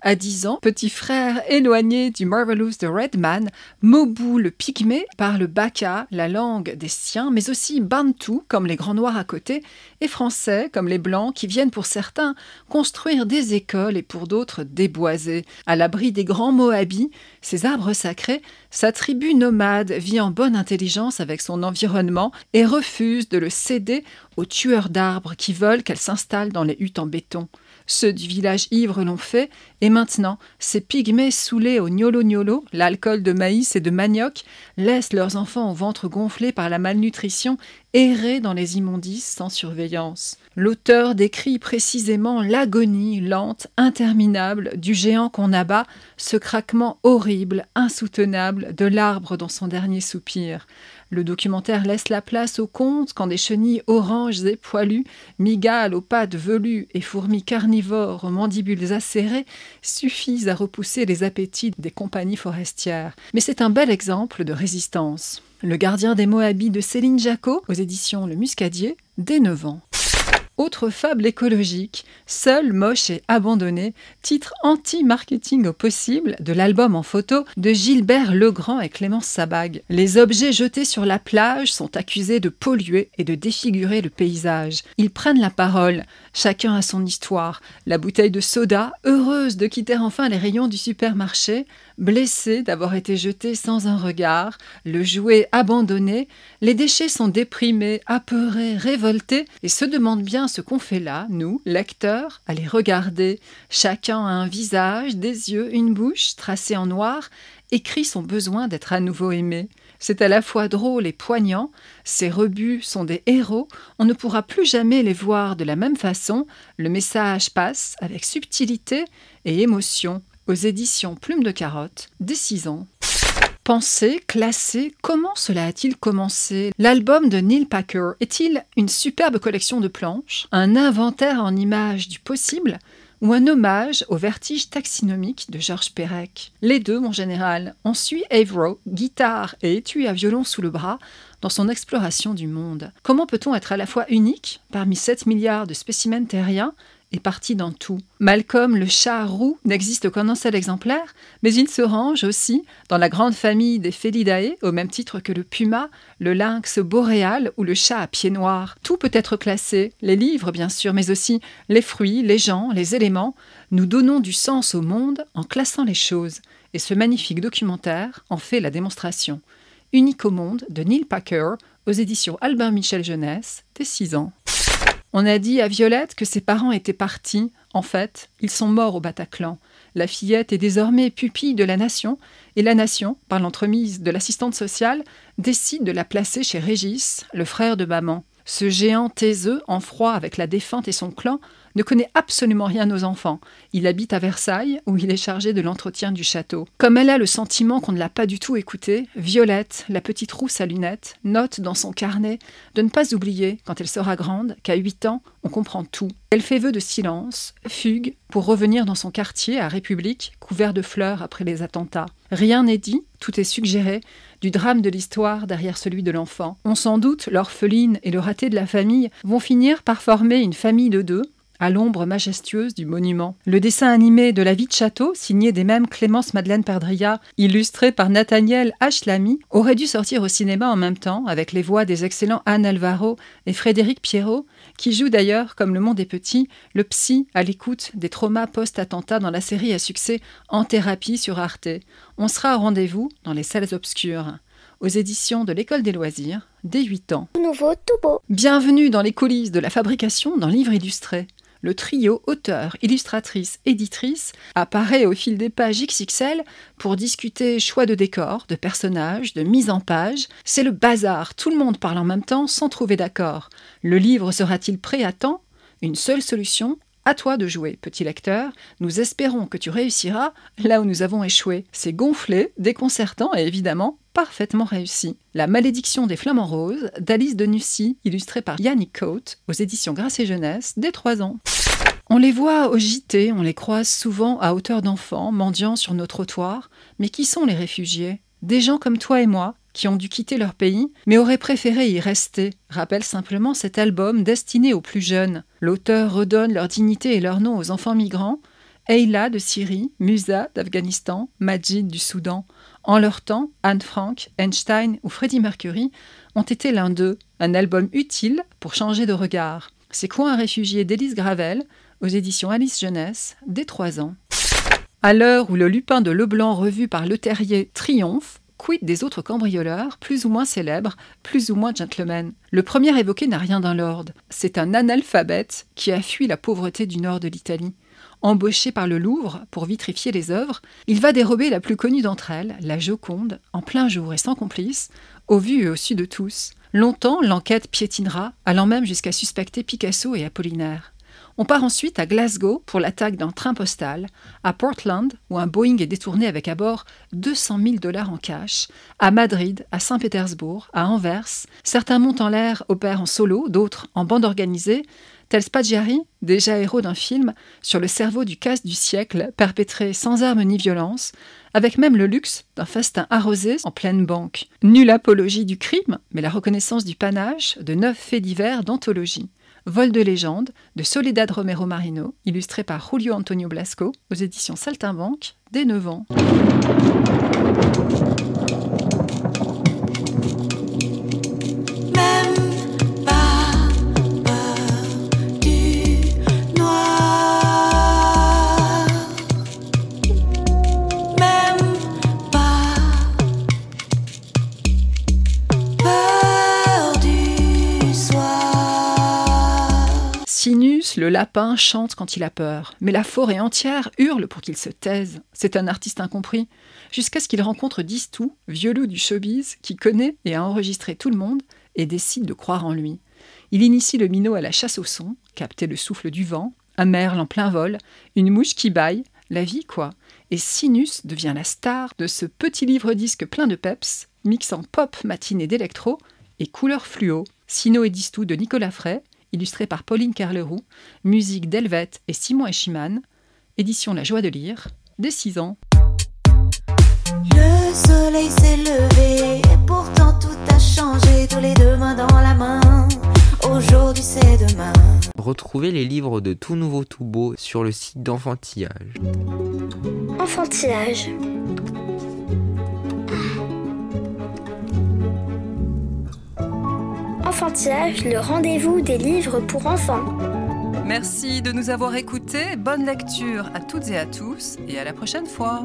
À 10 ans, petit frère éloigné du Marvelous de Redman, Mobu le pygmée parle Baka, la langue des siens, mais aussi Bantu, comme les grands noirs à côté, et français, comme les blancs, qui viennent pour certains construire des écoles et pour d'autres déboiser. À l'abri des grands Moabis, ces arbres sacrés, sa tribu nomade vit en bonne intelligence avec son environnement et refuse de le céder aux tueurs d'arbres qui veulent qu'elle s'installe dans les huttes en béton. Ceux du village ivre l'ont fait, et maintenant, ces pygmées saoulés au gnolo-gnolo, l'alcool de maïs et de manioc, laissent leurs enfants au ventre gonflé par la malnutrition errer dans les immondices sans surveillance. L'auteur décrit précisément l'agonie lente, interminable du géant qu'on abat, ce craquement horrible, insoutenable de l'arbre dans son dernier soupir. Le documentaire laisse la place au conte quand des chenilles oranges et poilues, migales aux pattes velues et fourmis carnivores aux mandibules acérées suffisent à repousser les appétits des compagnies forestières. Mais c'est un bel exemple de résistance. Le gardien des Moabits de Céline Jacot, aux éditions Le Muscadier, dès 9 ans. Autre fable écologique, Seul, moche et abandonné, titre anti-marketing au possible de l'album en photo de Gilbert Legrand et Clémence Sabag. Les objets jetés sur la plage sont accusés de polluer et de défigurer le paysage. Ils prennent la parole, chacun a son histoire. La bouteille de soda, heureuse de quitter enfin les rayons du supermarché, blessée d'avoir été jetée sans un regard, le jouet abandonné, les déchets sont déprimés, apeurés, révoltés et se demandent bien ce qu'on fait là, nous, lecteurs, à les regarder. Chacun a un visage, des yeux, une bouche, tracée en noir, écrit son besoin d'être à nouveau aimé. C'est à la fois drôle et poignant, ces rebuts sont des héros, on ne pourra plus jamais les voir de la même façon, le message passe avec subtilité et émotion aux éditions Plume de Carotte, dès 6 ans. Penser, classer, comment cela a-t-il commencé? L'album de Neil Packer est-il une superbe collection de planches, un inventaire en images du possible ou un hommage au vertige taxinomique de Georges Perec? Les deux, mon général. On suit Avro, guitare et étui à violon sous le bras, dans son exploration du monde. Comment peut-on être à la fois unique parmi 7 milliards de spécimens terriens est parti dans tout. Malcolm le chat roux n'existe qu'en un seul exemplaire, mais il se range aussi dans la grande famille des Felidae, au même titre que le puma, le lynx boréal ou le chat à pieds noirs. Tout peut être classé, les livres bien sûr, mais aussi les fruits, les gens, les éléments. Nous donnons du sens au monde en classant les choses, et ce magnifique documentaire en fait la démonstration. Unique au monde de Neil Packer, aux éditions Albin Michel Jeunesse, des 6 ans. On a dit à Violette que ses parents étaient partis. En fait, ils sont morts au Bataclan. La fillette est désormais pupille de la nation, et la nation, par l'entremise de l'assistante sociale, décide de la placer chez Régis, le frère de maman. Ce géant taiseux, en froid avec la défunte et son clan, ne connaît absolument rien aux enfants. Il habite à Versailles, où il est chargé de l'entretien du château. Comme elle a le sentiment qu'on ne l'a pas du tout écouté, Violette, la petite rousse à lunettes, note dans son carnet de ne pas oublier, quand elle sera grande, qu'à 8 ans, on comprend tout. Elle fait vœu de silence, fugue, pour revenir dans son quartier à République, couvert de fleurs après les attentats. Rien n'est dit, tout est suggéré, du drame de l'histoire derrière celui de l'enfant. On s'en doute, l'orpheline et le raté de la famille vont finir par former une famille de deux, à l'ombre majestueuse du monument. Le dessin animé de La vie de château, signé des mêmes Clémence Madeleine Perdria, illustré par Nathaniel H. Lamy, aurait dû sortir au cinéma en même temps, avec les voix des excellents Anne Alvaro et Frédéric Pierrot, qui jouent d'ailleurs, comme Le Monde est petit, le psy à l'écoute des traumas post-attentat dans la série à succès En thérapie sur Arte. On sera au rendez-vous dans les salles obscures aux éditions de l'École des loisirs, dès 8 ans. Nouveau, tout beau. Bienvenue dans les coulisses de la fabrication d'un livre illustré le trio auteur, illustratrice, éditrice apparaît au fil des pages XXL pour discuter choix de décor, de personnages, de mise en page. C'est le bazar, tout le monde parle en même temps sans trouver d'accord. Le livre sera-t-il prêt à temps? Une seule solution à toi de jouer, petit lecteur. Nous espérons que tu réussiras là où nous avons échoué. C'est gonflé, déconcertant et évidemment parfaitement réussi. La malédiction des flamants roses d'Alice de Nussy, illustrée par Yannick Coate, aux éditions Grâce et Jeunesse, dès 3 ans. On les voit au JT, on les croise souvent à hauteur d'enfants, mendiant sur nos trottoirs, mais qui sont les réfugiés? Des gens comme toi et moi, qui ont dû quitter leur pays, mais auraient préféré y rester, rappelle simplement cet album destiné aux plus jeunes. L'auteur redonne leur dignité et leur nom aux enfants migrants, Ayla de Syrie, Musa d'Afghanistan, Majid du Soudan. En leur temps, Anne Frank, Einstein ou Freddie Mercury ont été l'un d'eux, un album utile pour changer de regard. C'est quoi un réfugié d'Élise Gravel, aux éditions Alice Jeunesse, dès 3 ans. À l'heure où le lupin de Leblanc revu par Le Terrier triomphe, quid des autres cambrioleurs, plus ou moins célèbres, plus ou moins gentlemen? Le premier évoqué n'a rien d'un lord. C'est un analphabète qui a fui la pauvreté du nord de l'Italie. Embauché par le Louvre pour vitrifier les œuvres, il va dérober la plus connue d'entre elles, la Joconde, en plein jour et sans complice, au vu et au su de tous. Longtemps, l'enquête piétinera, allant même jusqu'à suspecter Picasso et Apollinaire. On part ensuite à Glasgow pour l'attaque d'un train postal, à Portland, où un Boeing est détourné avec à bord 200 000 dollars en cash, à Madrid, à Saint-Pétersbourg, à Anvers. Certains montent en l'air opèrent en solo, d'autres en bande organisée, tel Spaggiari, déjà héros d'un film, sur le cerveau du casse du siècle, perpétré sans armes ni violence, avec même le luxe d'un festin arrosé en pleine banque. Nulle apologie du crime, mais la reconnaissance du panache de neuf faits divers d'anthologie. Vol de légende de Soledad Romero Marino, illustré par Julio Antonio Blasco, aux éditions Saltimbanque, dès 9 ans. Le lapin chante quand il a peur, mais la forêt entière hurle pour qu'il se taise. C'est un artiste incompris, jusqu'à ce qu'il rencontre Distou, vieux loup du showbiz, qui connaît et a enregistré tout le monde et décide de croire en lui. Il initie le minot à la chasse au son, capter le souffle du vent, un merle en plein vol, une mouche qui baille, la vie quoi. Et Sinus devient la star de ce petit livre-disque plein de peps, mixant pop matinée d'électro et couleur fluo. Sino et Distou de Nicolas Frey, illustré par Pauline Carleroux, musique d'Elvet et Simon Eschiman, édition La Joie de lire, dès 6 ans. Le soleil s'est levé, et pourtant tout a changé, tous les deux mains dans la main. Aujourd'hui c'est demain. Retrouvez les livres de Tout Nouveau Tout Beau sur le site d'Enfantillage. Enfantillage. Le rendez-vous des livres pour enfants. Merci de nous avoir écoutés. Bonne lecture à toutes et à tous et à la prochaine fois.